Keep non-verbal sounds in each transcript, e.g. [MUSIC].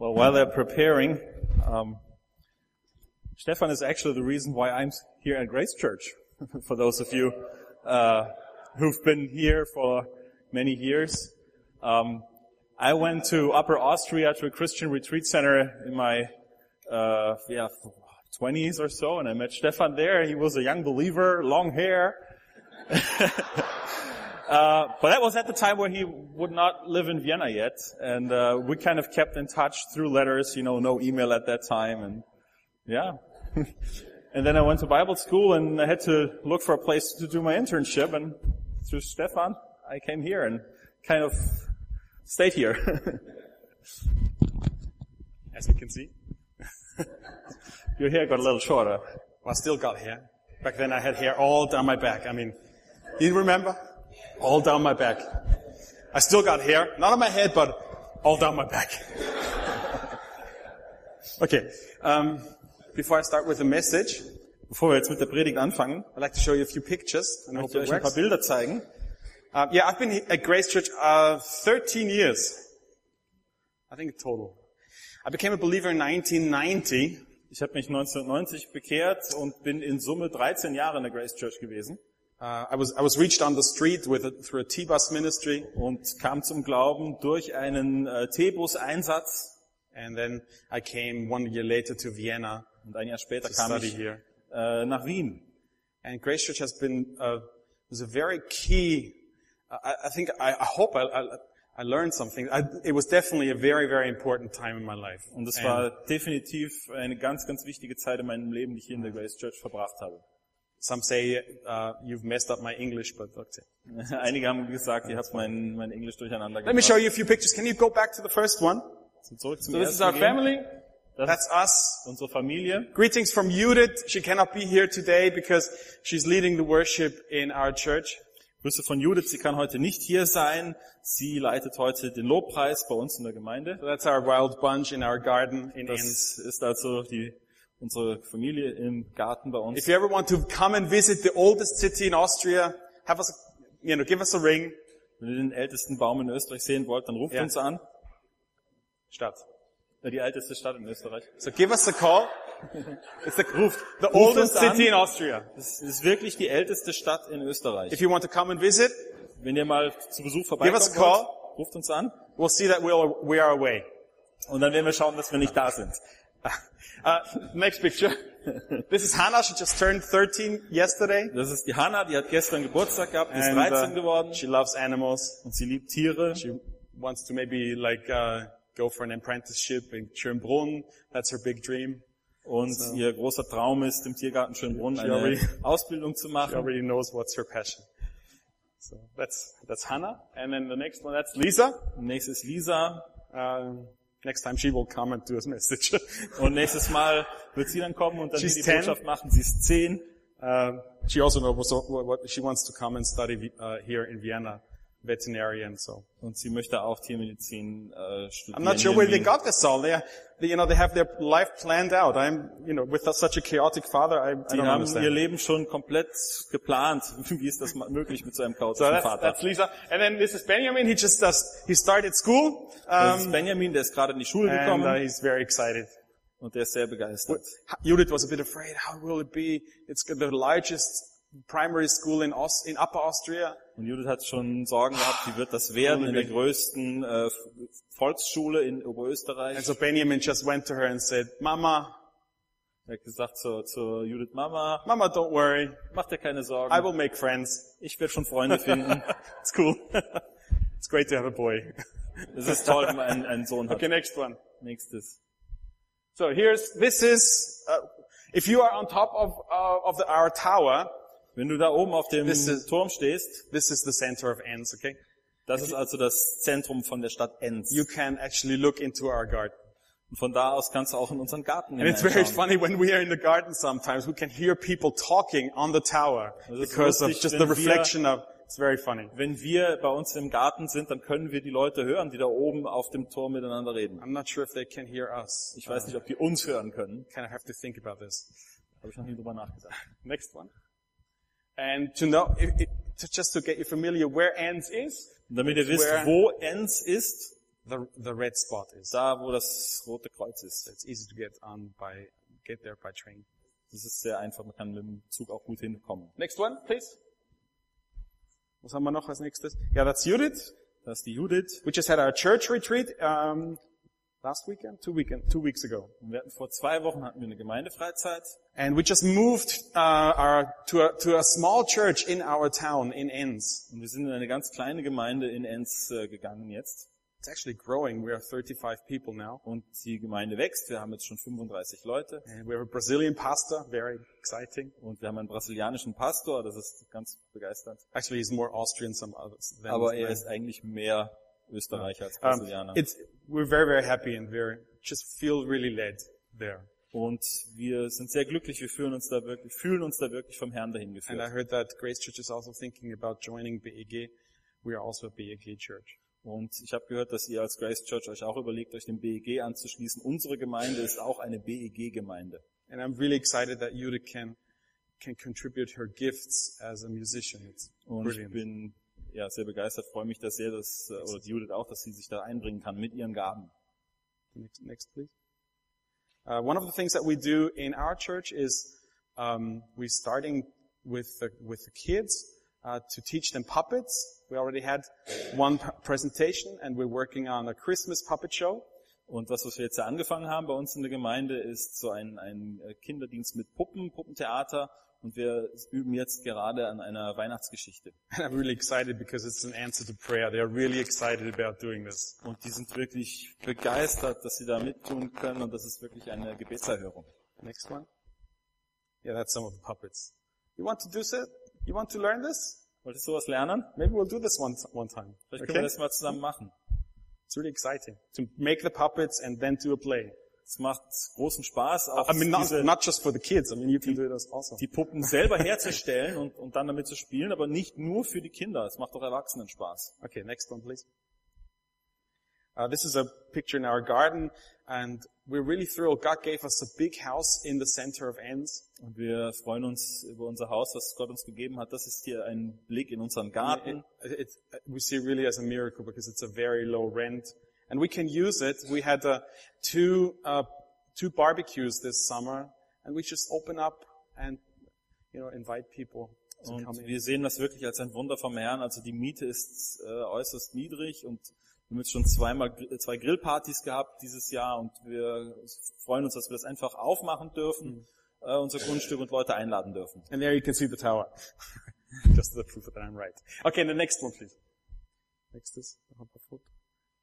Well, while they're preparing, um, Stefan is actually the reason why I'm here at Grace Church. [LAUGHS] for those of you uh, who've been here for many years, um, I went to Upper Austria to a Christian retreat center in my uh, yeah 20s or so, and I met Stefan there. He was a young believer, long hair. [LAUGHS] Uh, but that was at the time where he would not live in Vienna yet, and uh, we kind of kept in touch through letters. You know, no email at that time, and yeah. [LAUGHS] and then I went to Bible school, and I had to look for a place to do my internship, and through Stefan, I came here and kind of stayed here. [LAUGHS] As you can see, [LAUGHS] Your hair got a little shorter. well, I still got hair. Back then I had hair all down my back. I mean, you remember? All down my back. I still got hair, not on my head, but all down my back. [LAUGHS] okay, um, before I start with the message, Bevor wir jetzt mit der Predigt anfangen, I'd like to show you a few pictures. And I möchte hope euch ein paar. Bilder zeigen. Uh, yeah, I've been at Grace Church uh, 13 years. I think total. I became a believer in 1990. Ich habe mich 1990 bekehrt und bin in Summe 13 Jahre in der Grace Church gewesen Uh, I was I was reached on the street with a, through a T-bus ministry, und kam zum Glauben durch einen äh, T-Bus-Einsatz. and then I came one year later to Vienna Und ein Jahr später kam ich here. äh, nach Wien. And Grace Church has been uh, was a very key. I, I think I, I hope I, I I learned something. I, it was definitely a very very important time in my life. Und es war definitiv eine ganz, ganz wichtige Zeit in meinem Leben, die ich hier in der Grace Church verbracht habe. Some say uh, you've messed up my English, but okay. [LAUGHS] Einige haben gesagt, ihr habt mein, mein Englisch durcheinander Let me show you a few pictures. Can you go back to the first one? So, zurück zum So this is our family. Das That's us. unsere Familie. Greetings from Judith. She cannot be here today because she's leading the worship in our church. Grüße von Judith, sie kann heute nicht hier sein. Sie leitet heute den Lobpreis bei uns in der Gemeinde. So that's our wild bunch in our garden in Enns. Das ist also die, unsere Familie im Garten bei uns. If you ever want to come and visit the oldest city in Austria, have us, you know, give us a ring. Wenn ihr den ältesten Baum in Österreich sehen wollt, dann ruft Ja. uns an. Stadt. Die älteste Stadt in Österreich. So give us a call. It's the, Ruft, the oldest city in Austria. Es ist wirklich die älteste Stadt in Österreich. If you want to come and visit, Wenn ihr mal zu Besuch Give vorbeikommt, us a call. ruft uns an we'll see that we are away. und dann werden wir schauen, dass wir nicht da sind. Uh, next picture. This is Hannah. She just turned 13 yesterday. Das ist die Hanna, die hat gestern Geburtstag gehabt, die ist And, 13 uh, geworden she loves animals. und sie liebt Tiere. She wants to maybe like uh, go for an apprenticeship in Schönbrunn. That's her big dream. Und ihr großer Traum ist, im Tiergarten Schönbrunn eine already- Ausbildung zu She machen. already knows what's her passion. So that's that's Hannah, and then the next one that's Lisa. Nächstes Lisa. Uh, next time she will come and do a message. [LAUGHS] Und nächstes Mal wird sie dann kommen und dann She's die 10. Botschaft machen. Sie ist zehn. uh, she also knows what, what she wants to come and study uh, here in Vienna, veterinarian. So Und sie möchte auch Tiermedizin äh, studieren. I'm not sure where they got this all. They, they, you know, they have their life planned out. I'm, you know, with such a chaotic father, I, I don't haben understand. ihr Leben schon komplett geplant. [LAUGHS] Wie ist das möglich mit so einem So chaotischen that's, Vater? that's Lisa. And then this is Benjamin. He just does, he started school. Das ist Um, Benjamin, der ist gerade in die Schule and gekommen uh, he's very excited. und der ist sehr begeistert. Judith was a bit afraid. How will it be? It's the largest primary school in, Aust- in Upper Austria. Und Judith hat schon Sorgen gehabt, wie wird das werden in der größten äh, Volksschule in And Oberösterreich. so Benjamin just went to her and said, Mama, Er hat gesagt zur, zur Judith, Mama, Mama, don't worry. mach dir keine I Sorgen, will make friends. ich werde schon Freunde finden. [LAUGHS] It's cool. it's great to have a boy. Es ist toll, wenn man einen, einen Sohn hat. Okay, next one. Nächstes. So here's, this is, uh, if you are on top of, uh, of the, our tower, Wenn du da oben auf dem This is- Turm stehst, this is the center of Enns, okay? das ist also das Zentrum von der Stadt Enns. You can actually look into our garden. Und von da aus kannst du auch in unseren Garten And it's very funny when we are in the garden sometimes, we can hear people talking on the tower because of lustig, just wenn the wir- reflection of, it's very funny. Wenn wir bei uns im Garten sind, dann können wir die Leute hören, die da oben auf dem Turm miteinander reden. I'm not sure if they can hear us. Ich weiß nicht, ob die uns hören können. Kind of have to think about this. Habe ich noch nie drüber nachgedacht. Next one. And to know, it, to just to get you familiar where Enns is, damit ihr wisst, wo Enns ist, the, the red spot is. Da, wo das rote Kreuz ist. It's easy to get on by, get there by train. Das ist sehr einfach, man kann mit dem Zug auch gut hinkommen. Next one, please. Was haben wir noch als nächstes? Yeah, that's Judith. Das ist die Judith. We just had our church retreat, um, last weekend, two weekend, two weeks ago. Und wir hatten vor zwei Wochen hatten wir eine Gemeindefreizeit. And we just moved, uh, our, to a, to a small church in our town, in Enns. Und wir sind in eine ganz kleine Gemeinde in Enns äh, gegangen jetzt. It's actually growing. We are 35 people now. Und die Gemeinde wächst. Wir haben jetzt schon 35 Leute. And we have a Brazilian pastor, very exciting. Und wir haben einen brasilianischen Pastor, das ist ganz begeisternd. Actually, he's more Austrian some others than, Aber er ist eigentlich mehr Österreicher als Um, Brasilianer. it's, we're very, very happy and very, just feel really led there. Und wir sind sehr glücklich, wir fühlen uns da wirklich, fühlen uns da wirklich vom Herrn dahin And I geführt. heard that Grace Church is also thinking about joining BEG. We are also a BEG church. Und ich habe gehört, dass ihr als Grace Church euch auch überlegt, euch dem BEG anzuschließen. Unsere Gemeinde ist auch eine BEG-Gemeinde. And I'm really excited that Judith can, can contribute her gifts as a musician. It's Und ich brilliant. bin ja sehr begeistert, freue mich da sehr, dass, äh, oder Judith auch, dass sie sich da einbringen kann mit ihren Gaben. Next, next please. Uh, one of the things that we do in our church is um, we're starting with the, with the kids uh, to teach them puppets. We already had one presentation, and we're working on a Christmas puppet show. Und das, was wir jetzt angefangen haben bei uns in der Gemeinde, ist so ein, ein äh, Kinderdienst mit Puppen, Puppentheater. Und wir üben jetzt gerade an einer Weihnachtsgeschichte. And I'm really excited because it's an answer to prayer. They're really excited about doing this. Und die sind wirklich begeistert, dass sie da mittun können. Und das ist wirklich eine Gebetserhörung. Next one. Yeah, that's some of the puppets. You want to do so? You want to learn this? Wolltest du was lernen? Maybe we'll do this one one time. Vielleicht können wir Okay? das mal zusammen machen. It's really exciting to make the puppets and then do a play. Es macht großen Spaß, auch I mean, not, diese, not just for the kids. I mean, you can do it also. die Puppen selber herzustellen und, und dann damit zu spielen, aber nicht nur für die Kinder. Es macht auch Erwachsenen Spaß. Okay, next one, please. Uh, this is a picture in our garden, and we're really thrilled. God gave us a big house in the center of Enns. Und wir freuen uns über unser Haus, was Gott uns gegeben hat. Das ist hier ein Blick in unseren Garten. It, it, we see it really as a miracle because it's a very low rent, and we can use it. We had uh, two uh, two barbecues this summer, and we just open up and you know invite people to come Und in. wir sehen das wirklich als ein Wunder vom Herrn. Also die Miete ist äh, äußerst niedrig und wir haben jetzt schon zweimal zwei Grillpartys gehabt dieses Jahr und wir freuen uns, dass wir das einfach aufmachen dürfen, äh, unser Grundstück und Leute einladen dürfen. And there you can see the tower. [LAUGHS] Just the proof that I'm right. Okay, the next one, please. Next is That-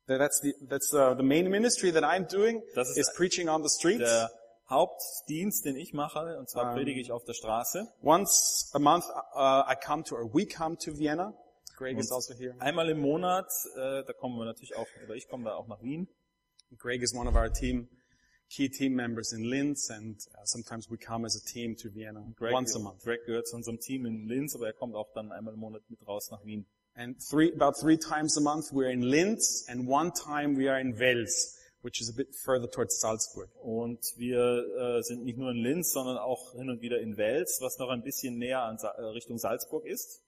That's the that's uh, the main ministry that I'm doing Das ist is preaching on the streets. Der Hauptdienst, den ich mache, und zwar predige ich auf der Straße. Once a month, uh, I come to or we come to Vienna. Greg is Und also here. einmal im Monat, äh, da kommen wir natürlich auch, oder ich komme da auch nach Wien. Greg is one of our team key team members in Linz, and uh, sometimes we come as a team to Vienna Greg, once a month. Greg gehört zu unserem Team in Linz, aber er kommt auch dann einmal im Monat mit raus nach Wien. And three, about three times a month we're in Linz, and one time we are in Wels, which is a bit further towards Salzburg. Und wir äh, sind nicht nur in Linz, sondern auch hin und wieder in Wels, was noch ein bisschen näher an Sa äh, Richtung Salzburg ist.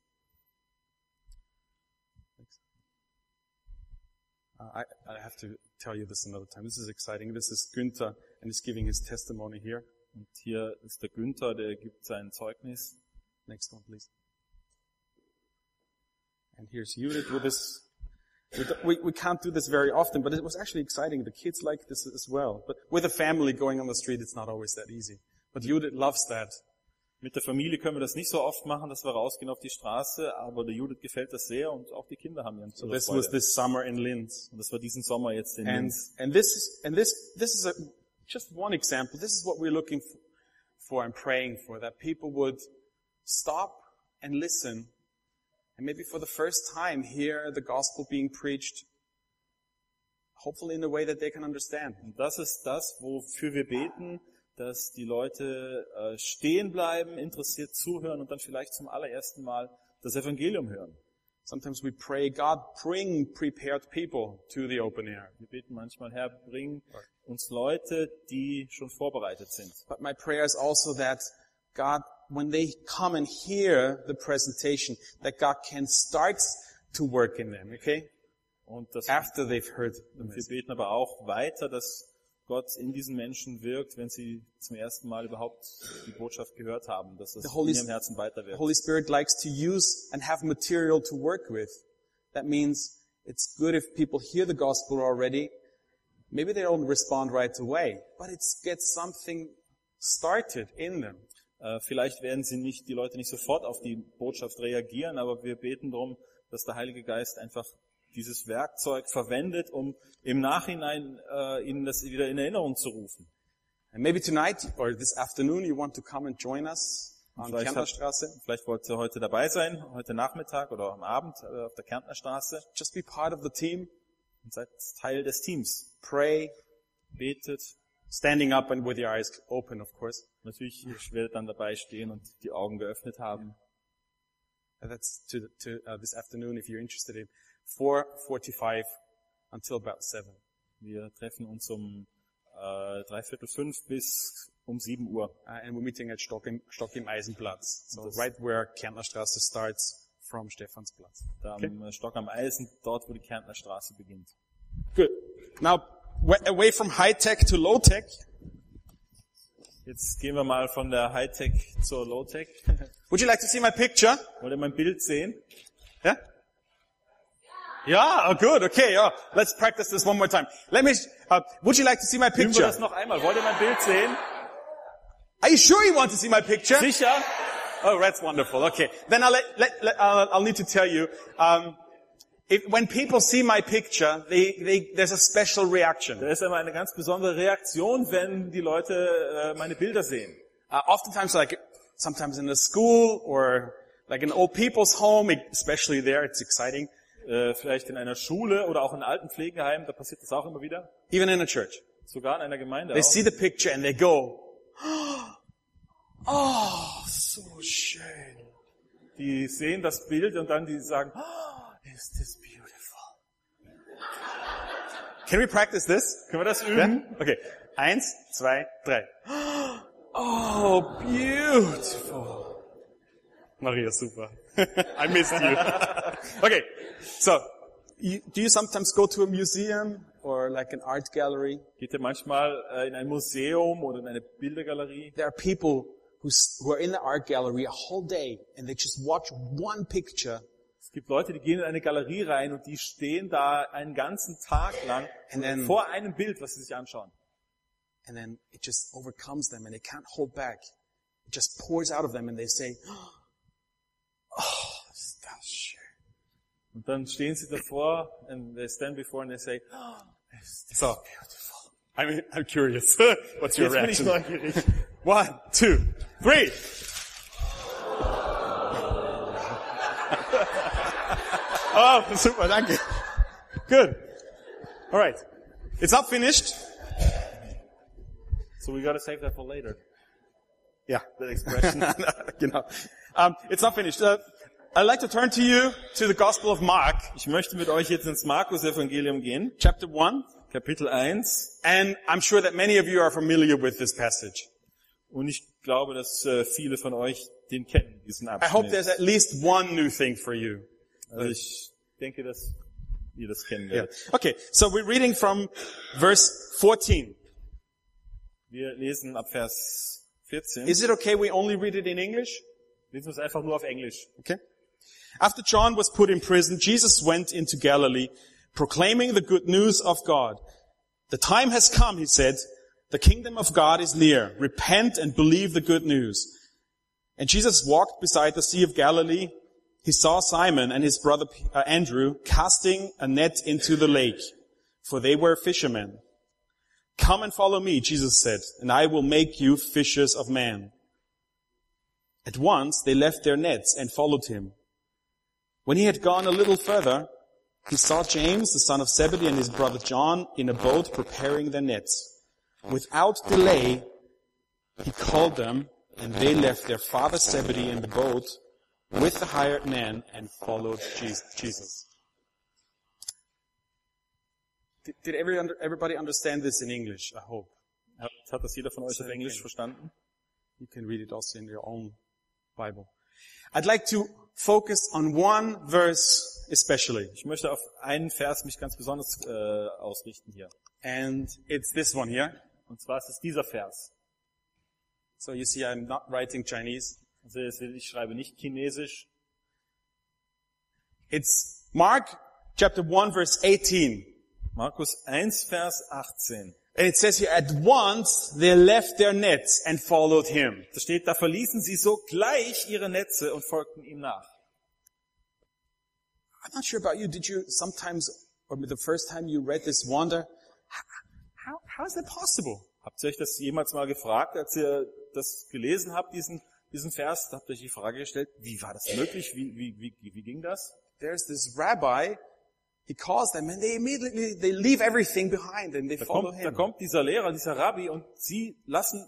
Uh, I, I have to tell you this another time. This is exciting. This is Günther, and he's giving his testimony here. Und hier ist der Günther, der gibt sein Zeugnis. Next one, please. And here's Judith with this. We, we, can't do this very often, but it was actually exciting. The kids like this as well. But with a family going on the street, it's not always that easy. But Judith loves that. Mit der Familie können wir das nicht so oft machen, dass wir rausgehen auf die Straße, aber der Judith gefällt das sehr und auch die Kinder haben ihren So this was this summer in Linz. Und das war diesen Sommer jetzt in And, Linz. and this is, and this, this is a, just one example. This is what we're looking for and praying for, that people would stop and listen and maybe for the first time hear the gospel being preached, hopefully in a way that they can understand. Und das ist das, wofür wir beten, dass die Leute äh, stehen bleiben, interessiert zuhören und dann vielleicht zum allerersten Mal das Evangelium hören. Sometimes we pray, God, bring prepared people to the open air. Wir beten manchmal, Herr, bring uns Leute, die schon vorbereitet sind. But my prayer is also that God, when they come and hear the presentation, that God can start to work in them, okay? Und das, after they've heard the wir message. beten aber auch weiter, dass Gott in diesen Menschen wirkt, wenn sie zum ersten Mal überhaupt die Botschaft gehört haben, dass Holy in ihrem Herzen weiter The. Holy Spirit likes to use and have material to work with. That means it's good if people hear the gospel already. Maybe they don't respond right away, but it gets something started in them. Äh, Vielleicht werden sie nicht, die Leute nicht sofort auf die Botschaft reagieren, aber wir beten darum, dass der Heilige Geist einfach dieses Werkzeug verwendet, um im Nachhinein äh, ihnen das wieder in Erinnerung zu rufen. And maybe tonight or this afternoon you want to come and join us on Vielleicht, hat, Kärntnerstraße. vielleicht wollt ihr heute dabei sein, heute Nachmittag oder am Abend äh, auf der Kärntner Straße Just be part of the team. und seid Teil des Teams. Pray, Betet. Standing up and with your eyes open, of course. Natürlich, ich werde dann dabei stehen und die Augen geöffnet haben. And that's to, to uh, this afternoon if you're interested in 4:45 until about 7. Wir treffen uns um äh, dreiviertel fünf bis um sieben Uhr. Uh, and we're meeting at Stock im, Stock im Eisenplatz. So right where Kärntnerstraße starts from Stephansplatz. Da am äh, Stock am Eisen, dort wo die Kärntner Straße beginnt. Good. Now, away from high tech to low tech, Jetzt gehen wir mal von der Hightech zur Low-Tech. [LAUGHS] would you like to see my picture? Wollt ihr mein Bild sehen? Yeah? Yeah, oh good, okay, yeah. Let's practice this one more time. Let me, uh, would you like to see my picture? Üben wir das noch einmal. Wollt ihr mein Bild sehen? Are you sure you want to see my picture? Sicher? Oh, that's wonderful. Okay. Then I'll let, let, let uh, I'll need to tell you, um, if, when people see my picture, they, they, there's a special reaction. Da ist immer eine ganz besondere Reaktion, wenn die Leute äh, meine Bilder sehen. Uh, oftentimes, like sometimes in a school or like in old people's home, especially there, it's exciting. Äh, vielleicht in einer Schule oder auch in alten Pflegeheimen, da passiert das auch immer wieder. Even in a church, Sogar in einer Gemeinde they auch. see the picture and they go, [GASPS] "Oh, so schön." Die sehen das Bild und dann die sagen, oh, is this beautiful. Can we practice this? Können wir das üben? Okay. Eins, zwei, drei. [GASPS] Oh, beautiful. Maria, super. [LAUGHS] I missed you. [LAUGHS] okay. So, you, do you sometimes go to a museum or like an art gallery? Geht ihr manchmal äh, in ein Museum oder in eine Bildergalerie? There are people who, who are in the art gallery a whole day and they just watch one picture gibt Leute, die gehen in eine Galerie rein und die stehen da einen ganzen Tag lang then- vor einem Bild, was sie sich anschauen. and then it just overcomes them and they can't hold back. It just pours out of them and they say, [GASPS] oh, that's schön. Und dann stehen sie davor and they stand before and they say, oh, is this So, beautiful. I'm, I'm curious. [LAUGHS] What's your Jetzt bin ich reaction? neugierig. One, two, three. Oh, [LAUGHS] super, danke. Good. All right. It's not finished. So we gotta save that for later. Yeah. That expression. [LAUGHS] genau. Um, it's not finished. Uh, I'd like to turn to you to the Gospel of Mark, Ich möchte mit euch jetzt ins Markus-Evangelium gehen, chapter 1. Kapitel 1. And I'm sure that many of you are familiar with this passage. Und ich glaube, dass äh, viele von euch den kennen, diesen I hope there's at least one new thing for you. Also ich denke, dass ihr das kennen Yeah. Okay, so we're reading from verse 14. Wir lesen ab Vers 14. Is it okay we only read it in English? lesen wir es einfach nur auf Englisch. Okay. After John was put in prison, Jesus went into Galilee, proclaiming the good news of God. The time has come, he said. The kingdom of God is near. Repent and believe the good news. And Jesus walked beside the Sea of Galilee. He saw Simon and his brother uh, Andrew casting a net into the lake, for they were fishermen. Come and follow me, Jesus said, and I will make you fishers of men. At once they left their nets and followed him. When he had gone a little further, he saw James, the son of Zebedee, and his brother John in a boat preparing their nets. Without delay, he called them, and they left their father Zebedee in the boat with the hired men and followed Jesus. Jesus. Did, did everybody understand this in English? I hope. Hat, hat das jeder von euch auf Englisch verstanden? You can read it also in your own Bible. I'd like to focus on one verse especially. Ich möchte auf einen Vers mich ganz besonders äh, ausrichten hier. And it's this one here. Und zwar ist es dieser Vers. So you see I'm not writing Chinese. Ich schreibe nicht Chinesisch. It's Mark chapter 1 verse 18. Markus 1, Vers 18. And it says here, at once they left their nets and followed him. Da steht, da verließen sie sogleich ihre Netze und folgten ihm nach. I'm not sure about you. Did you sometimes, or the first time you read this, wonder, how, how is that possible? Habt ihr euch das jemals mal gefragt, als ihr das gelesen habt, diesen, diesen Vers? Habt ihr euch die Frage gestellt, wie war das möglich? Wie, wie, wie, wie ging das? There's this rabbi, he calls them and they immediately, they leave everything behind and they Da follow kommt, da him. kommt dieser Lehrer, dieser Rabbi und sie lassen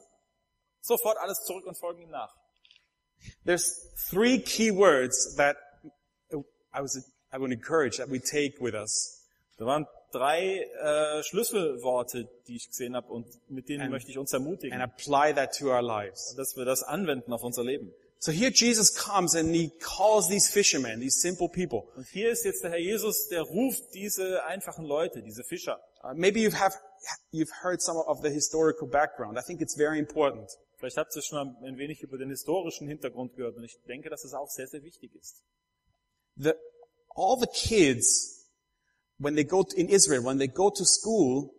sofort alles zurück und folgen ihm nach. There's three key words that I was, I would encourage that we take with us. Da waren drei äh, Schlüsselworte, die ich gesehen habe und mit denen And- möchte ich uns and ermutigen, apply that to our lives. dass wir das anwenden auf unser Leben. So here Jesus comes and he calls these fishermen, these simple people. Und hier ist jetzt der Herr Jesus, der ruft diese einfachen Leute, diese Fischer. Uh, maybe you have, you've heard some of the historical background. I think it's very important. Vielleicht habt ihr schon ein wenig über den historischen Hintergrund gehört und ich denke, dass es auch sehr, sehr wichtig ist. The, all the kids, when they go to, in Israel, when they go to school,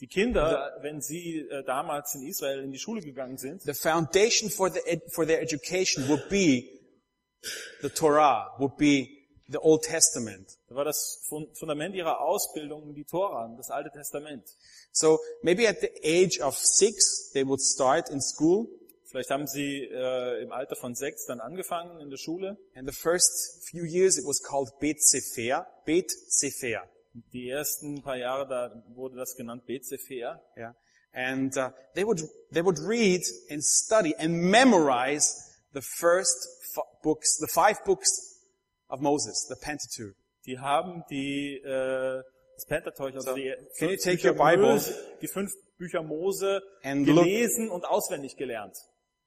Die Kinder, wenn sie äh, damals in Israel in die Schule gegangen sind, the foundation for, the, ed- for their education would be the Torah, would be the Old Testament. da war das Fun- Fundament ihrer Ausbildung die Tora, das Alte Testament. So maybe at the age of six, they would start in school, Vielleicht haben sie äh, im Alter von sechs dann angefangen in der Schule. and the first few years it was called Bet Sefer, Bet Sefer. Die ersten paar Jahre, da wurde das genannt Bet Sefer. Yeah. And uh, they would they would read and study and memorize the first books, the five books of Moses, the Pentateuch. Die haben die äh, das Pentateuch, also So, die, can you fünf take Bücher your Bible Mose, die fünf Bücher Mose and look gelesen und auswendig gelernt.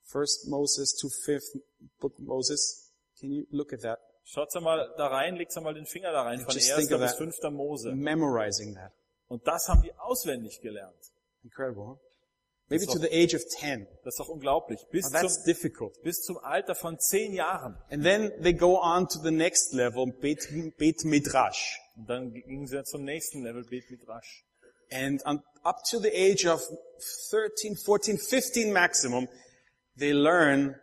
First Moses to fifth book Moses. Can you look at that? Schaut mal da rein, legt mal den Finger da rein, von Just think 1. of bis. 5. Mose. Memorizing that. Und das haben die auswendig gelernt. Incredible. Huh? Maybe to the age of 10. Das ist doch unglaublich. Bis, that's zum, difficult. bis zum Alter von zehn Jahren. And then they go on to the next level, Bet, Bet Midrash. Und dann gingen sie zum nächsten Level, Bet Midrash. And up to the age of 13, 14, 15 maximum, they learn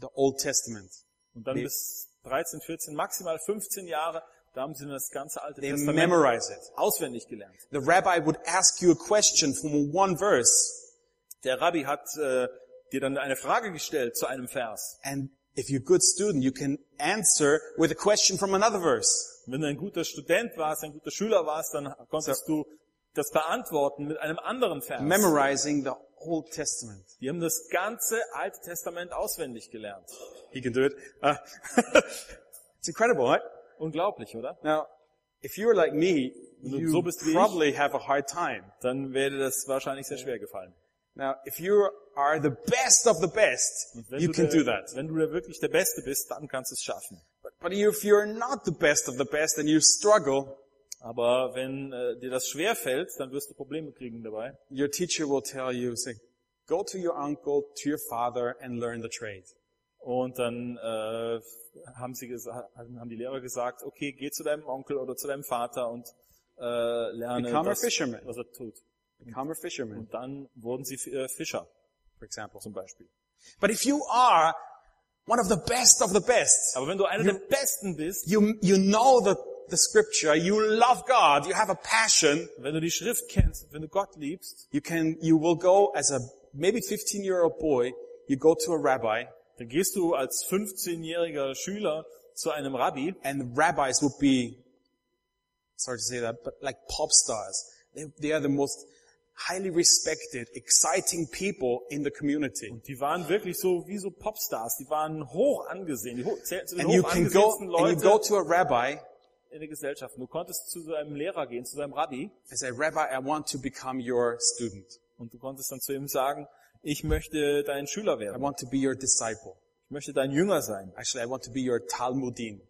the Old Testament. Und dann Die- bis 13, 14, maximal 15 Jahre, da haben sie das ganze Alte They Testament memorize it. auswendig gelernt. The rabbi would ask you a question from one verse, Der Rabbi hat äh, dir dann eine Frage gestellt zu einem Vers. and if you're a good student, you can answer with a question from another verse. Wenn du ein guter Student warst, ein guter Schüler warst, dann konntest du das beantworten mit einem anderen Vers. Memorizing the Old Testament. Die haben das ganze Alte Testament auswendig gelernt. He can do it. Uh, [LAUGHS] it's incredible, right? Unglaublich, oder? Now, if you're like me, you so wie ich- probably have a hard time. Dann wäre das wahrscheinlich sehr schwer gefallen. Now, if you are the best of the best, you can der, do that. Wenn du wirklich der Beste bist, dann kannst du es schaffen. But, but if you're not the best of the best and you struggle, Aber wenn äh, dir das schwer fällt, dann wirst du Probleme kriegen dabei. your teacher will tell you, say, go to your uncle, to your father and learn the trade. Und dann äh, haben sie haben die Lehrer gesagt, okay, geh zu deinem Onkel oder zu deinem Vater und äh, lerne, Become a das, fisherman. was er tut. Become a fisherman, Und dann wurden sie äh, Fischer for example. zum Beispiel. But if you are one of the best of the best, Aber wenn du einer der Besten bist, you, you know the, the scripture, you love God, you have a passion, wenn du die Schrift kennst, wenn du Gott liebst, you can, you will go as a maybe 15 year old boy, you go to a rabbi dann gehst du als 15-jähriger Schüler zu einem Rabbi and rabbis would be, sorry to say that, but like pop stars. They, they are the most highly respected, exciting people in the community. Und Die waren wirklich so wie so Popstars. Die waren hoch angesehen. Die hoch, zu den And you can go, angesehensten and you go to a rabbi in der Gesellschaft. Du konntest zu so einem Lehrer gehen, zu seinem Rabbi. and say, Rabbi, I want to become your student. Und du konntest dann zu ihm sagen, ich möchte dein Schüler I werden. want to be your disciple. Ich möchte dein Jünger sein. Actually, I want to be your Talmudin.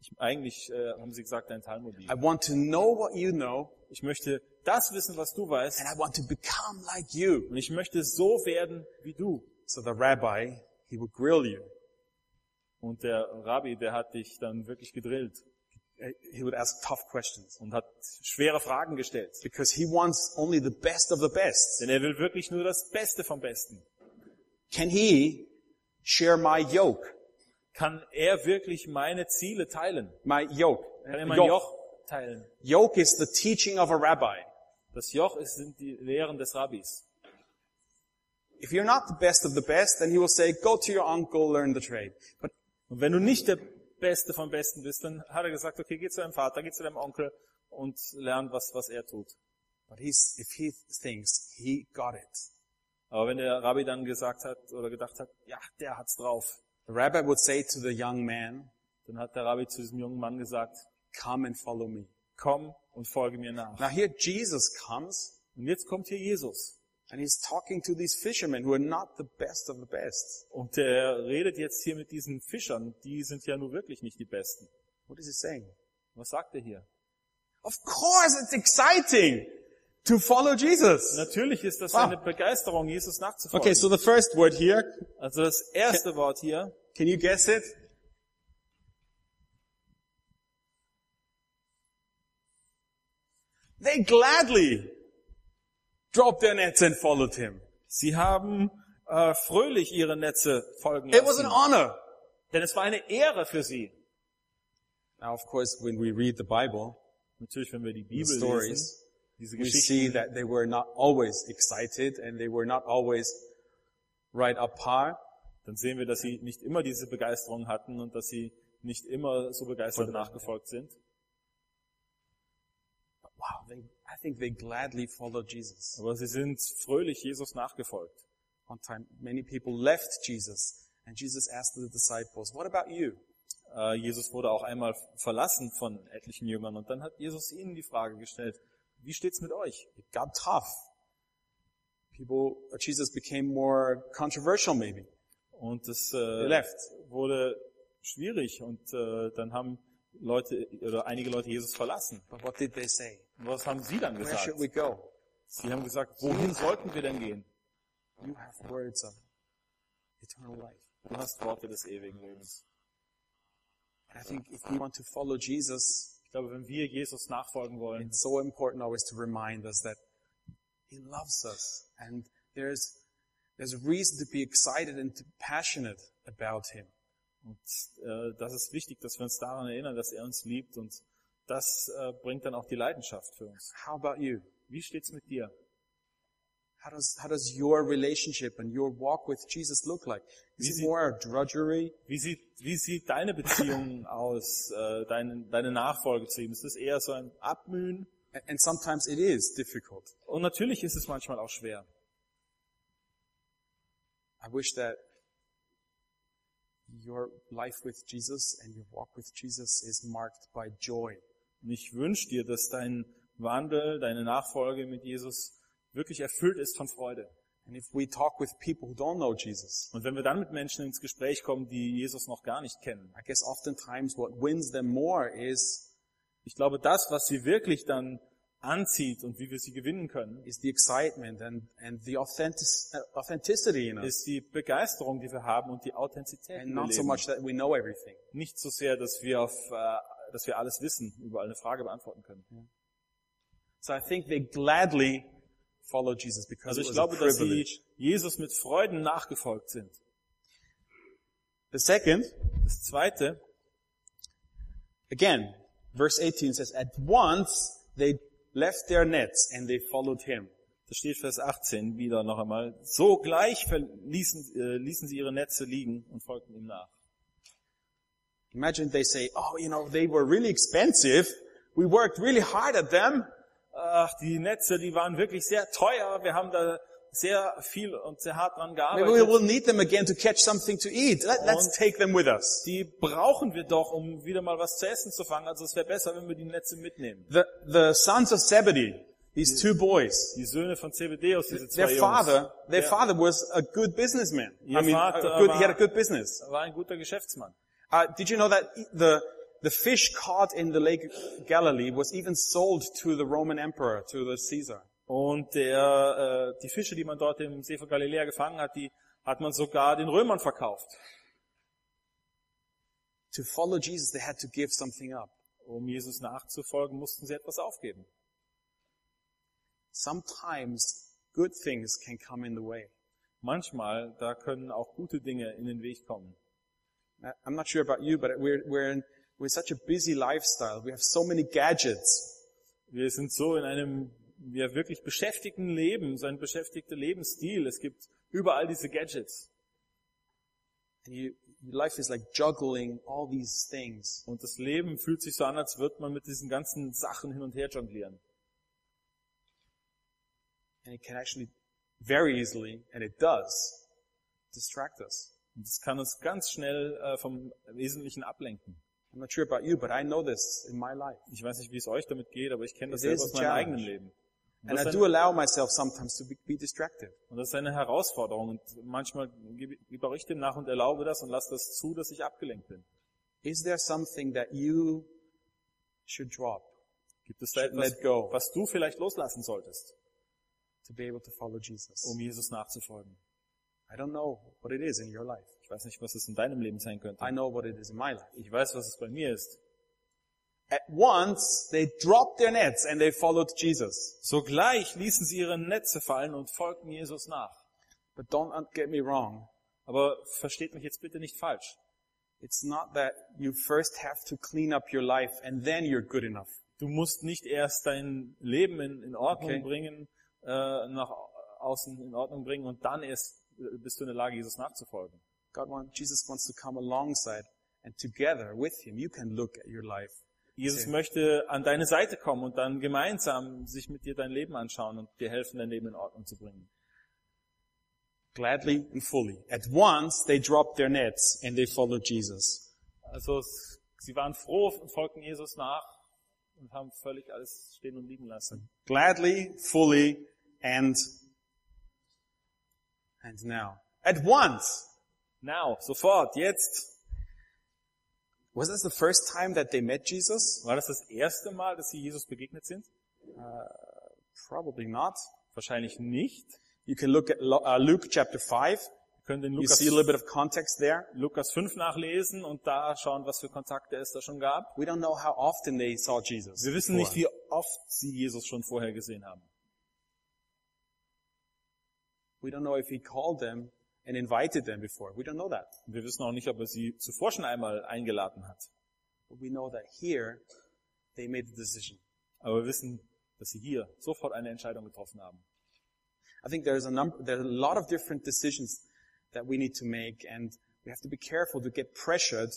Ich, eigentlich äh, haben sie gesagt, dein Talmudin. I want to know what you know, Ich möchte das wissen, was du weißt, and I want to become like you. und ich möchte so werden wie du. So the rabbi, he would grill you. Und der Rabbi, der hat dich dann wirklich gedrillt He would ask tough questions und hat schwere Fragen gestellt. because he wants only the best of the best. Denn er will wirklich nur das Beste vom Besten. Can he share my yoke? Kann er wirklich meine Ziele teilen? My yoke. Kann er mein Yoke. Joch teilen? Yoke is the teaching of a rabbi. Das Joch ist, sind die Lehren des Rabbis. If you're not the best of the best, then he will say, go to your uncle, learn the trade. But Und wenn du nicht der Beste vom Besten bist, dann hat er gesagt, okay, geh zu deinem Vater, geh zu deinem Onkel und lern, was, was er tut. But he's, if he thinks he got it, Aber wenn der Rabbi dann gesagt hat oder gedacht hat, ja, der hat's drauf, the rabbi would say to the young man, dann hat der Rabbi zu diesem jungen Mann gesagt, come and follow me. komm und folge mir nach. Now here Jesus comes Und jetzt kommt hier Jesus. And he's talking to these fishermen who are not the best of the best. Und der redet jetzt hier mit diesen Fischern, die sind ja nur wirklich nicht die Besten. What is he saying? Was sagt er hier? Of course it's exciting to follow Jesus. Natürlich ist das Wow. eine Begeisterung, Jesus nachzufolgen. Okay, so the first word here, also das erste Wort hier, can you guess it? They gladly dropped their nets and followed him. sie haben äh, fröhlich ihre Netze folgen It was an lassen. honor. Denn es war eine Ehre für sie. Now, of course, when we read the Bible, Natürlich, wenn wir die the Bibel lesen, stories, diese we Geschichten, see that they were not always excited and they were not always right up par. dann sehen wir, dass sie nicht immer diese Begeisterung hatten und dass sie nicht immer so begeistert nachgefolgt sind. But wow, they, I think they gladly followed Jesus. Aber sie sind fröhlich Jesus nachgefolgt. One time, many people left Jesus and Jesus asked the disciples, what about you? Äh, Jesus wurde auch einmal verlassen von etlichen Jüngern und dann hat Jesus ihnen die Frage gestellt, wie steht's mit euch? It got tough. People, uh, Jesus became more controversial maybe. Und es äh, left. wurde schwierig und äh, dann haben Leute oder einige Leute Jesus verlassen. But what did they say? Was haben sie dann gesagt? should we go? Sie haben gesagt, wohin sollten wir denn gehen? You have words of eternal life. Du hast Worte des ewigen Lebens. And I think if we want to follow Jesus, Ich glaube, wenn wir Jesus nachfolgen wollen, it's so important always to remind us that He loves us and there's, there's reason to be excited and to passionate about Him. und äh, das ist wichtig, dass wir uns daran erinnern, dass er uns liebt und das äh, bringt dann auch die Leidenschaft für uns. How about you? Wie steht's mit dir? How does, how does your relationship and your walk with Jesus look like? Is it Wie sie- more drudgery? Wie sieht, wie sieht deine Beziehung [LAUGHS] aus, äh, deine, deine Nachfolge zu ihm? Ist das eher so ein Abmühen? And- And sometimes it is difficult. Und natürlich ist es manchmal auch schwer. I wish that your life with Jesus and your walk with Jesus is marked by joy. Und ich wünsche dir, dass dein Wandel, deine Nachfolge mit Jesus wirklich erfüllt ist von Freude. And if we talk with people who don't know Jesus, Und wenn wir dann mit Menschen ins Gespräch kommen, die Jesus noch gar nicht kennen, I guess oftentimes what wins them more is, ich glaube, das, was sie wirklich dann anzieht und wie wir sie gewinnen können, is the excitement and, and the authentic, uh, authenticity in us. ist die Begeisterung, die wir haben und die Authentizität. And not so much that we know everything. Nicht so sehr, dass wir auf, äh, dass wir alles wissen, überall eine Frage beantworten können. So I think they gladly follow Jesus because Also ich glaube, dass sie. Jesus mit Freuden nachgefolgt sind. The second, Das zweite, again, verse 18 says, at once they left their nets and they followed him. da steht Vers 18 wieder noch einmal, so gleich äh, ließen sie ihre Netze liegen und folgten ihm nach. Imagine they say, oh, you know, they were really expensive. We worked really hard at them. Ach, die Netze, die waren wirklich sehr teuer. Wir haben da sehr viel und sehr hart dran Maybe we gearbeitet. will need them again to catch something to eat. Let, let's take them with us. Die brauchen wir doch, um wieder mal was zu essen zu fangen. Also es wäre besser, wenn wir die Netze mitnehmen. The, the sons of Zebedee, these two boys, Die Söhne von Zebedeus, diese zwei their father, their Ja. father was a good businessman. I Ihr mean, a Vater good, he had a good business. war ein guter Geschäftsmann. Uh, did you know that the, the fish caught in the lake Galilee was even sold to the Roman emperor, to the Caesar. Und der, äh, die Fische, die man dort im See von Galiläa gefangen hat, die hat man sogar den Römern verkauft. To follow Jesus, they had to give something up. Um Jesus nachzufolgen, mussten sie etwas aufgeben. Sometimes good things can come in the way. Manchmal, da können auch gute Dinge in den Weg kommen. I- I'm not sure about you, but we're, we're in, we're such a busy lifestyle. We have so many gadgets. Wir sind so in einem ja, wirklich beschäftigten Leben, so ein beschäftigter Lebensstil. Es gibt überall diese Gadgets. And you, your life is like juggling all these things. Und das Leben fühlt sich so an, als würde man mit diesen ganzen Sachen hin und her jonglieren. And it can actually very easily, and it does, distract us. Und das kann uns ganz schnell äh, vom Wesentlichen ablenken. I'm not sure about you, but I know this in my life. Ich weiß nicht, wie es euch damit geht, aber ich kenne das selber aus meinem eigenen Leben. Und And das, I ist do eine, allow myself sometimes to be, distracted. und das ist eine Herausforderung. Und manchmal gebe ich dem nach und erlaube das und lasse das zu, dass ich abgelenkt bin. Is there something that you should drop Gibt es da etwas, let go. was du vielleicht loslassen solltest, to be able to follow Jesus? um Jesus nachzufolgen? I don't know what it is in your life. Ich weiß nicht, was es in deinem Leben sein könnte. I know what it is in my life. Ich weiß, was es bei mir ist. At once, they dropped their nets and they followed Jesus. Sogleich ließen sie ihre Netze fallen und folgten Jesus nach. But don't get me wrong. Aber versteht mich jetzt bitte nicht falsch. It's not that you first have to clean up your life and then you're good enough. Du musst nicht erst dein Leben in, in Ordnung Okay. bringen, äh, nach außen in Ordnung bringen und dann erst bist du in der Lage, Jesus nachzufolgen. God wants, Jesus wants to come alongside and together with him, you can look at your life. Jesus möchte an deine Seite kommen und dann gemeinsam sich mit dir dein Leben anschauen und dir helfen, dein Leben in Ordnung zu bringen. Gladly and fully. At once, they dropped their nets and they followed Jesus. Also sie waren froh und folgten Jesus nach und haben völlig alles stehen und liegen lassen. Gladly, fully, and, and now. At once. Now, sofort, jetzt. Was this the first time that they met Jesus? War das das erste Mal, dass sie Jesus begegnet sind? Probably not. Wahrscheinlich nicht. You can look at uh, Luke chapter 5. Wir können den You Lukas, see a little bit of context there. Lukas 5 nachlesen und da schauen, was für Kontakte es da schon gab. We don't know how often they saw Jesus. Wir wissen before. nicht, wie oft sie Jesus schon vorher gesehen haben. We don't know if he called them and invited them before. We don't know that. Wir wissen auch nicht, ob er sie zuvor schon einmal eingeladen hat. But we know that here they made the decision. Aber wir wissen, dass sie hier sofort eine Entscheidung getroffen haben. I think there's a number, there's a lot of different decisions that we need to make and we have to be careful to get pressured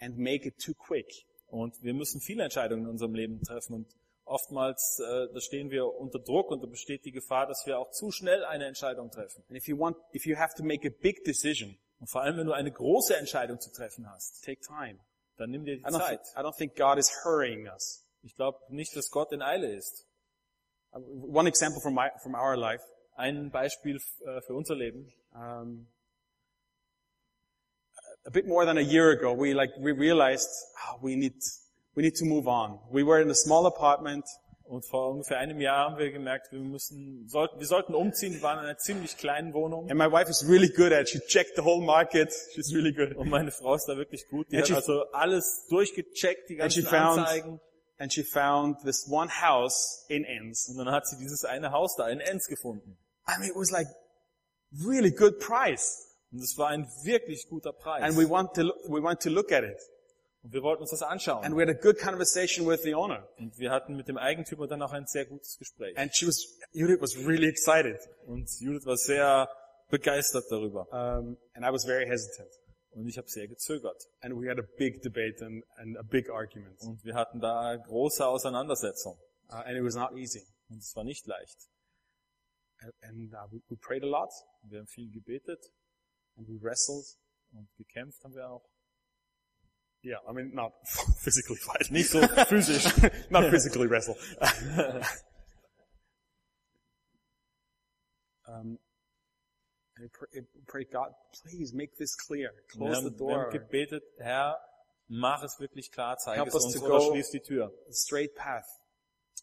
and make it too quick. Und wir müssen viele Entscheidungen in unserem Leben treffen. Und oftmals, äh, da stehen wir unter Druck und da besteht die Gefahr, dass wir auch zu schnell eine Entscheidung treffen. And if you want, if you have to make a big decision, Und vor allem, wenn du eine große Entscheidung zu treffen hast, take time. dann nimm dir die I don't, Zeit. think, I don't think God is hurrying us. Ich glaube nicht, dass Gott in Eile ist. Uh, One example from my, from our life, Ein Beispiel äh, für unser Leben. um, a bit more than a year ago, we like, we realized ah, we need, we need to move on. We were in a small apartment. Und vor ungefähr einem Jahr haben wir gemerkt, wir müssen, sollten, wir sollten umziehen. Wir waren in einer ziemlich kleinen Wohnung. And my wife is really good at it. She checked the whole market. She's really good. Und meine Frau ist da wirklich gut. Die And hat she- also alles durchgecheckt, die And ganzen found, Anzeigen. and she found this one house in Enns. Und dann hat sie dieses eine Haus da in Enns gefunden. I mean, it was like really good price. Und es war ein wirklich guter Preis. And we want to, look, we want to look at it. Und wir wollten uns das anschauen. And we had a good conversation with the owner. Und wir hatten mit dem Eigentümer dann auch ein sehr gutes Gespräch. And she was, Judith was really excited. Und Judith war sehr begeistert darüber. Um, and I was very hesitant. Und ich habe sehr gezögert. And we had a big debate and, and a big argument. Und wir hatten da große Auseinandersetzung. Uh, and it was not easy. Und es war nicht leicht. And, and uh, we, we prayed a lot. Wir haben viel gebetet And we wrestled. und gekämpft haben wir auch. Yeah, I mean, not [LAUGHS] physically fight. Nicht so [LAUGHS] physisch. not physically wrestle. [LAUGHS] um, and pray, we prayed, God, please make this clear. Wir Close the haben, wir haben door. gebetet, Herr, Mach es wirklich klar, zeig Help es uns oder schließ die Tür a straight path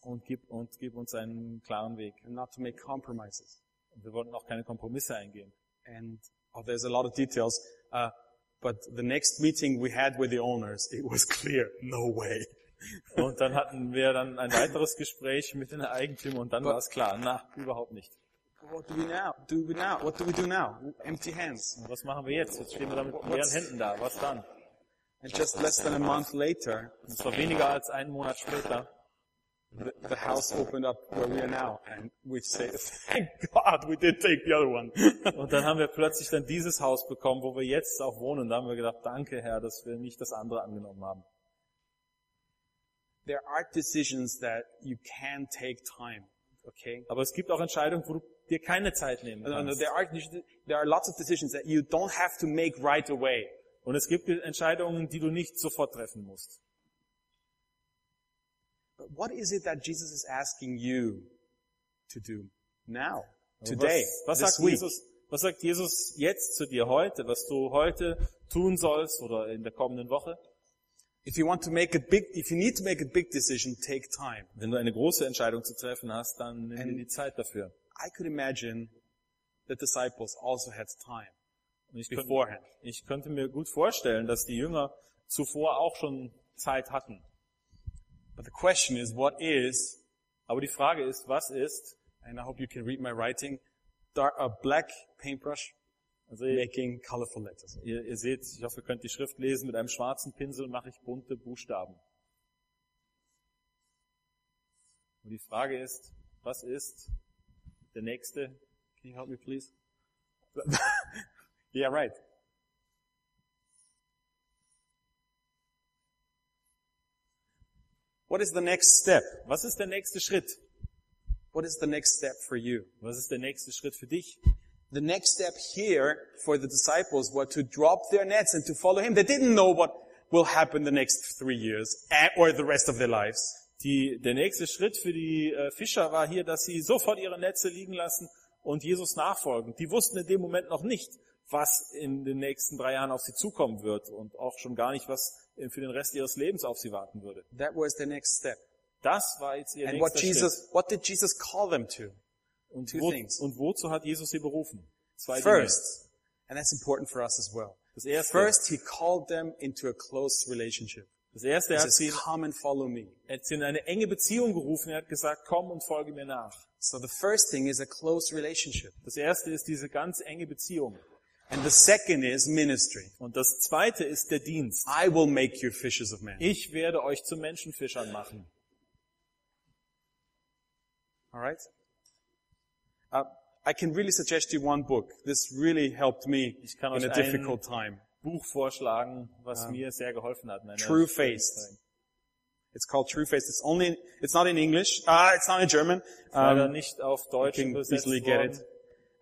und gib, und gib uns einen klaren Weg. and not to make compromises. Und wir wollten auch keine Kompromisse eingehen. And oh, there's a lot of details. Uh, but the next meeting we had with the owners, it was clear, no way. [LAUGHS] Und dann hatten wir dann ein weiteres Gespräch mit den Eigentümern und dann war es klar, na, überhaupt nicht. What do we now? Do we now? What do we do now? Empty hands. Und was machen wir jetzt? Jetzt stehen wir da mit leeren Händen da. Was dann? And just less than a month later, es war weniger als einen Monat später. The, the house opened up where we are now, and we say, [LAUGHS] "Thank God we did take the other one." [LAUGHS] Und dann haben wir plötzlich dann dieses Haus bekommen, wo wir jetzt auch wohnen. Da haben wir gedacht, danke Herr, dass wir nicht das andere angenommen haben. there are decisions that you can take time. Okay. Aber es gibt auch Entscheidungen, wo du dir keine Zeit nehmen No, no, kannst. there are there are lots of decisions that you don't have to make right away. Und es gibt Entscheidungen, die du nicht sofort treffen musst. But what is it that Jesus is asking you to do now, today, was, was, this sagt week? Jesus, was sagt Jesus jetzt zu dir heute, was du heute tun sollst oder in der kommenden Woche? If you want to make a big, if you need to make a big decision, take time. Wenn du eine große Entscheidung zu treffen hast, dann nimm dir die Zeit dafür. I could imagine the disciples also had time ich, könnte, beforehand. ich könnte mir gut vorstellen, dass die Jünger zuvor auch schon Zeit hatten. But the question is, what is, Aber die Frage ist, was ist, and I hope you can read my writing, dark, a black paintbrush also ihr, making colorful letters. ihr, ihr seht, ich hoffe, ihr könnt die Schrift lesen, mit einem schwarzen Pinsel mache ich bunte Buchstaben. Und die Frage ist, was ist der nächste? Can you help me please? [LAUGHS] yeah, right. What is the next step? Was ist der nächste Schritt? What is the next step for you? Was ist der nächste Schritt für dich? The next step here for the disciples was to drop their nets and to follow him. They didn't know what will happen the next three years eh, or the rest of their lives. Die, der nächste Schritt für die äh, Fischer war hier, dass sie sofort ihre Netze liegen lassen und Jesus nachfolgen. Die wussten in dem Moment noch nicht, was in den nächsten drei Jahren auf sie zukommen wird und auch schon gar nicht, was für den Rest ihres Lebens auf sie warten würde. That was the next step. Das war jetzt ihr And what nächster Jesus, what did Jesus call them to? Schritt. Und, two wo, things. und wozu hat Jesus sie berufen? Zwei First, and that's important for us as well. Dinge. Das erste, First, he called them into a close relationship. das erste er hat sie, says, come and follow me. er hat sie in eine enge Beziehung gerufen. Er hat gesagt, komm und folge mir nach. So the first thing is a close relationship. Das erste ist diese ganz enge Beziehung. And the second is ministry. Und das zweite ist der Dienst. I will make you fishers of men. Ich werde euch zu Menschenfischern machen. All right? Uh, I can really suggest you one book. This really helped me Ich kann in euch a ein- difficult time. Buch vorschlagen, was mir sehr geholfen hat. True Faith. It's called True Faith. It's only, it's not in English. Ah, it's not in German. Leider Um, nicht auf you Deutsch can übersetzt easily get worden. it.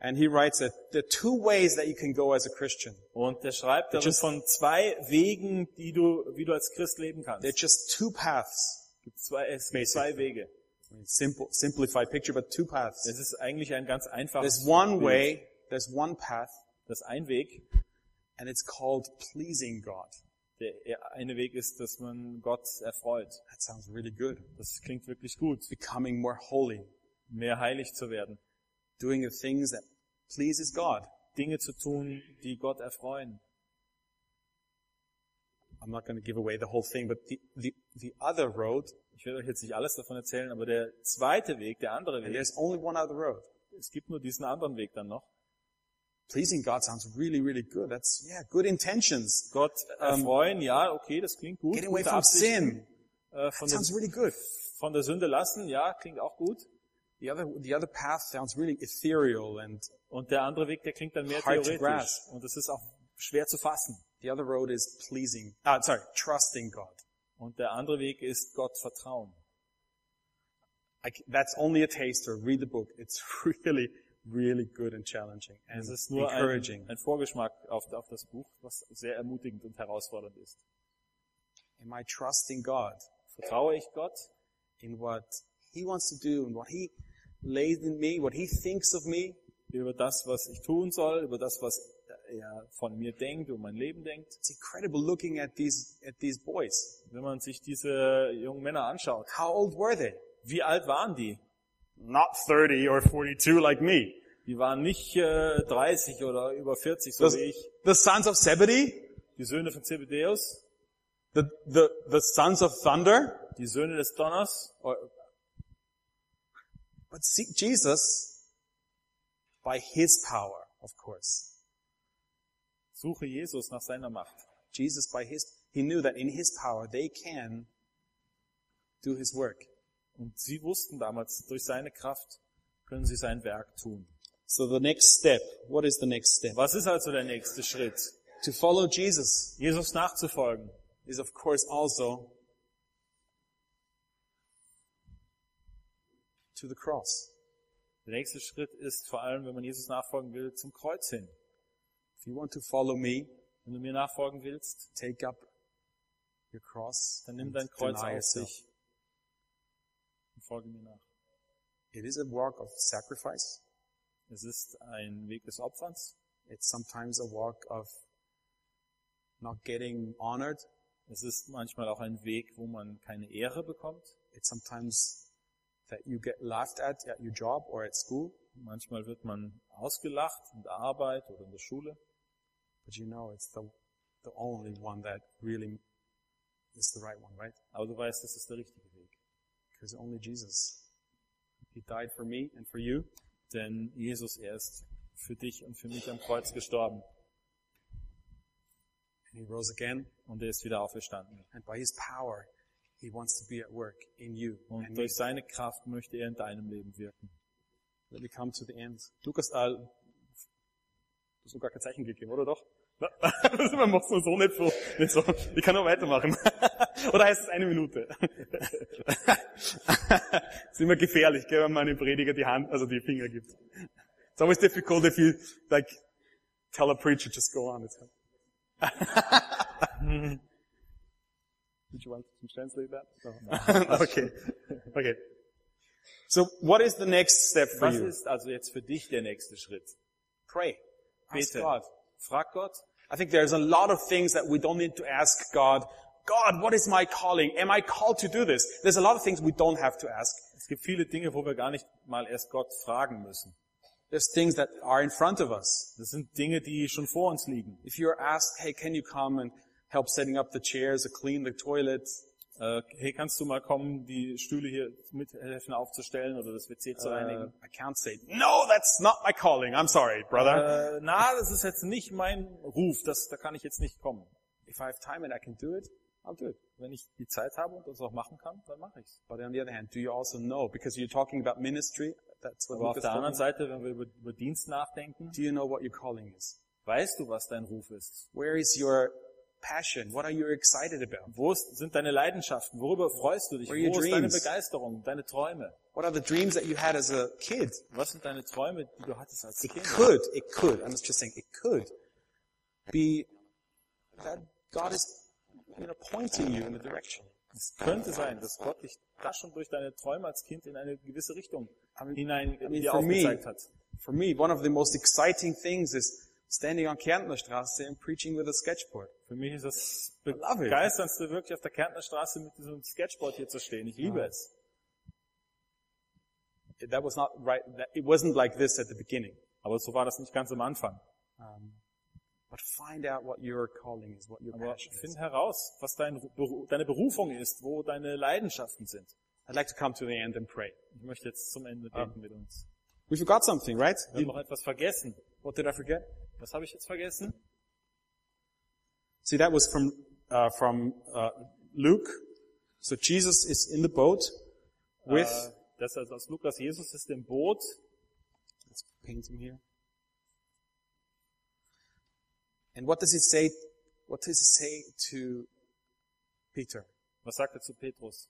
And he writes that are two ways that you can go as a Christian. Und er schreibt darin just- von zwei Wegen, die du, wie du als Christ leben kannst. There are just two paths. Gibt zwei, es gibt zwei Wege. Simple, simplified picture, but two paths. Es ist eigentlich ein ganz einfaches There's one Bild. way, there's one path, Das ein Weg, and it's called pleasing God. der eine Weg ist, dass man Gott erfreut. That sounds really good. Das klingt wirklich gut, Becoming more holy, mehr heilig zu werden. doing the things that pleases God. Dinge zu tun, die Gott erfreuen. I'm not going to give away the whole thing, but the, the, the other road, Ich werde euch jetzt nicht alles davon erzählen, aber der zweite Weg, der andere and Weg, there's only one other road. es gibt nur diesen anderen Weg dann noch. Pleasing God sounds really, really good. That's, yeah, good intentions. Gott erfreuen, ja, okay, das klingt gut. Getting away from Absichten. sin. Äh, von, Sounds der, really good. von der Sünde lassen, ja, klingt auch gut. The other, the other path sounds really ethereal and Und der andere Weg, der klingt dann mehr Hard to theoretisch. grasp. Und das ist auch schwer zu fassen. the other road is pleasing, ah, sorry, trusting God. Und der andere Weg ist Gott vertrauen. I that's only a taster. Read the book. It's [LAUGHS] really, really good and challenging and Es ist nur ein, encouraging. ein Vorgeschmack auf, auf das Buch, was sehr ermutigend und herausfordernd ist. Am I trusting God Vertraue ich Gott in what He wants to do and what He lays in me, what He thinks of me? über das, was ich tun soll, über das, was er von mir denkt und mein Leben denkt. It's incredible looking at these, at these boys. Wenn man sich diese jungen Männer anschaut, How old were they? wie alt waren die? Not 30 or 42 like me. Die waren nicht äh, 30 oder über 40, so The, wie ich. the sons of Zebedee? Die Söhne von Zebedeus, The, the, the sons of thunder? die Söhne des Donners. But see, Jesus, by his power, of course, Suche Jesus nach seiner Macht. Jesus by his, he knew that in his power they can do his work. Und sie wussten damals, durch seine Kraft können sie sein Werk tun. So the next step, what is the next step? Was ist also der nächste Schritt? To follow Jesus Jesus nachzufolgen. is of course also to the cross. Der nächste Schritt ist vor allem, wenn man Jesus nachfolgen will, zum Kreuz hin. If you want to follow me, Wenn du mir nachfolgen willst, take up your cross dann nimm dein Kreuz auf dich und folge mir nach. It is a work of sacrifice. Es ist ein Weg des Opferns. It's sometimes a walk of not getting honored. Es ist manchmal auch ein Weg, wo man keine Ehre bekommt. It's sometimes that you get laughed at at your job or at school. Manchmal wird man ausgelacht in der Arbeit oder in der Schule. But you know it's the, the only one that really is the right one, right? Aber du weißt, das ist der richtige Weg. Because only Jesus. He died for me and for you. Denn Jesus, er ist für dich und für mich am Kreuz gestorben. And he rose again. Und er ist wieder auferstanden. And by his power, he wants to be at work in you Und durch seine Kraft möchte er in deinem Leben wirken. Let me come to the end. Lukas, äh, du hast noch gar kein Zeichen gegeben, oder doch? Man macht es so nicht so, nicht so. Ich kann noch weitermachen. [LAUGHS] oder heißt es eine Minute? [LAUGHS] ist immer gefährlich, gell, wenn man einem Prediger die Hand, also die Finger gibt. It's always difficult if you, like, tell a preacher, just go on. [LAUGHS] Did you want to translate that? No. [LAUGHS] [LAUGHS] okay. Okay. So what is the next step for Was you? ist also jetzt für dich der nächste Schritt? Pray. Ask Bete. God. Frag Gott. I think there's a lot of things that we don't need to ask God. God, what is my calling? Am I called to do this? There's a lot of things we don't have to ask. Es gibt viele Dinge, wo wir gar nicht mal erst Gott fragen müssen. There's things that are in front of us. Das sind Dinge, die schon vor uns liegen. If you're asked, hey, can you come and help setting up the chairs clean the toilet? Äh, hey, kannst du mal kommen, die Stühle hier mithelfen aufzustellen oder das WC zu Uh, reinigen? I can't say, no, that's not my calling. I'm sorry, brother. Äh, na, das ist jetzt nicht mein Ruf, das, da kann ich jetzt nicht kommen. If I have time and I can do it, I'll do it. Wenn ich die Zeit habe und das auch machen kann, dann mache ich's. But on the other hand, do you also know, because you're talking about ministry, that's what Aber auf der anderen. Seite, wenn wir über, über Dienst nachdenken, Do you know what your calling is? weißt du, was dein Ruf ist? Where is your passion? What are you excited about? Wo sind deine Leidenschaften? Worüber freust du dich? Where are your Wo ist deine? Begeisterung, deine Träume? What are the dreams that you had as a kid? Was sind deine Träume, die du hattest als It Kind? could, it could, I'm just saying, it could be that God is, you know, pointing you in a direction. Es könnte sein, dass Gott dich da schon durch deine Träume als Kind in eine gewisse Richtung hinein I mean, dir for me, aufgezeigt hat. for me, one of the most exciting things is standing on Kärntner Straße and preaching with a sketchboard. Für mich ist das begeisterndste wirklich auf der Kärntner Straße mit diesem Sketchboard hier zu stehen. Ich liebe es. That was not right, that, it wasn't like this at the beginning. Aber so war das nicht ganz am Anfang. Um, but find out what your calling is, what your Aber passion is. find heraus, was dein, deine Berufung ist, wo deine Leidenschaften sind. I'd like to come to the end and pray. Ich möchte jetzt zum Ende beten mit uns. We forgot something, right? Wir haben noch etwas vergessen. What did I forget? Was habe ich jetzt vergessen? See, that was from uh, from uh, Luke. So Jesus is in the boat with. Äh, das ist aus Lukas. Jesus ist im Boot. let's paint him here. And what does it say? What does it say to Peter? Was sagt er zu Petrus?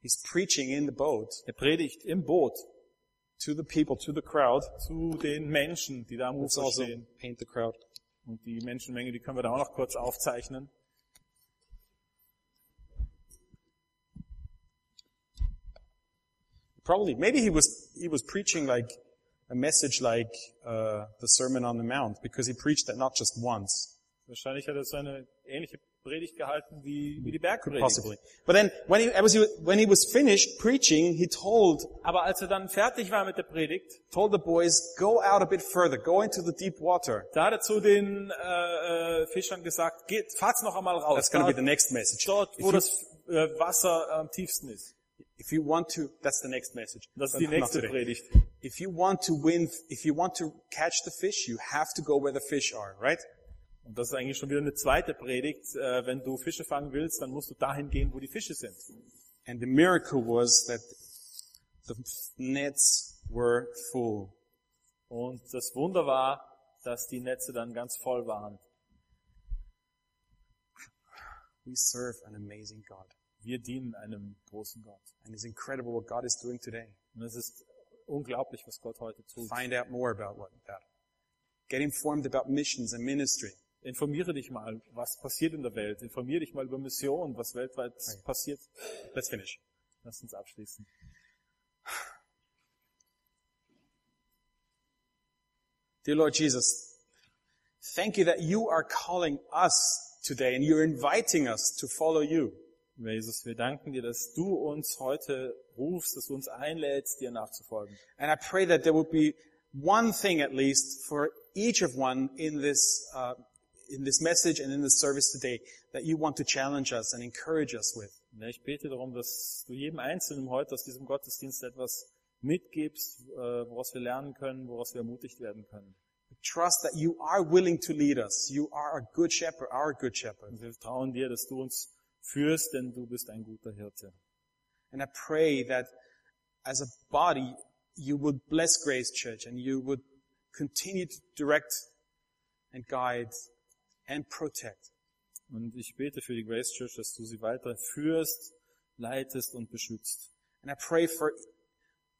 He's preaching in the boat Er predigt im Boot to the people, to the crowd. zu den Menschen, die da am Let's Ufer also stehen. paint the crowd. Und die Menschenmenge, die können wir da auch noch kurz aufzeichnen. Probably, maybe he was he was preaching like a message like uh, the Sermon on the Mount because he preached that not just once, Wahrscheinlich hat er so eine ähnliche Predigt gehalten wie, wie die Bergpredigt. possibly. But then when he, when was finished preaching, he told Aber als er dann fertig war mit der Predigt, told the boys, go out a bit further, go into the deep water. da hat er zu den äh, äh, Fischern gesagt, geht, fahrt's noch einmal raus. That's going to be the next message. dort If wo you, das äh, Wasser am tiefsten ist. if you want to, that's the next message. Das ist die nächste. Predigt. If you want to win, if you want to catch the fish, you have to go where the fish are, right? Und das ist eigentlich schon wieder eine zweite Predigt. Äh, wenn du Fische fangen willst, dann musst du dahin gehen, wo die Fische sind. And the miracle was that the nets were full. Und das Wunder war, dass die Netze dann ganz voll waren. We serve an amazing God. Wir dienen einem großen Gott. And it's incredible what God is doing today. Und es ist unglaublich, was Gott heute tut. Find out more about what that. Get informed about missions and ministry. Informiere dich mal, was passiert in der Welt. Informiere dich mal über Missionen, was weltweit passiert. Let's finish. Lass uns abschließen. Dear Lord Jesus, thank you that you are calling us today and you're inviting us to follow you. Jesus, wir danken dir, dass du uns heute rufst, dass du uns einlädst, dir nachzufolgen. And I pray that there would be one thing at least for each of one in this, uh, in this message and in this service today that you want to challenge us and encourage us with. Und Ich bete darum, dass du jedem Einzelnen heute aus diesem Gottesdienst etwas mitgibst, äh, woraus wir lernen können, woraus wir ermutigt werden können. Trust that you are willing to lead us. You are a good shepherd, our good shepherd. Und wir vertrauen dir, dass du uns führst, denn du bist ein guter Hirte. And I pray that as a body, you would bless Grace Church and you would continue to direct and guide and protect. Und ich bete für die Grace Church, dass du sie weiter führst, leitest und beschützt. And I pray for,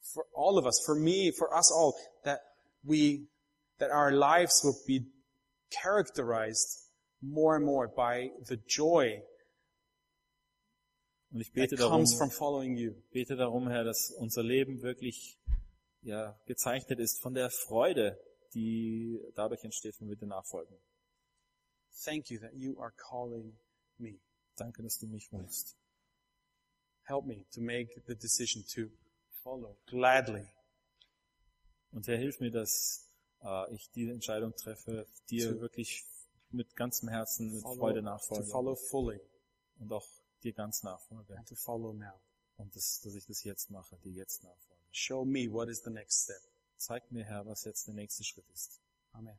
for all of us, for me, for us all, that we, that our lives will be characterized more and more by the joy Und ich that bete darum, comes from following you. bete darum, Herr, dass unser Leben wirklich ja, gezeichnet ist von der Freude, die dadurch entsteht, wenn wir dir nachfolgen. Thank you that you are calling me. Danke, dass du mich rufst. Help me to make the decision to follow gladly. Und Herr, hilf mir, dass äh, ich die Entscheidung treffe, dir Zu- wirklich mit ganzem Herzen, mit Follow, Freude to nachfolge follow fully und auch dir ganz nachfolge. and to follow now. Und das, dass ich das jetzt mache, dir jetzt nachfolge. Show me what is the next step. Zeig mir, Herr, was jetzt der nächste Schritt ist. Amen.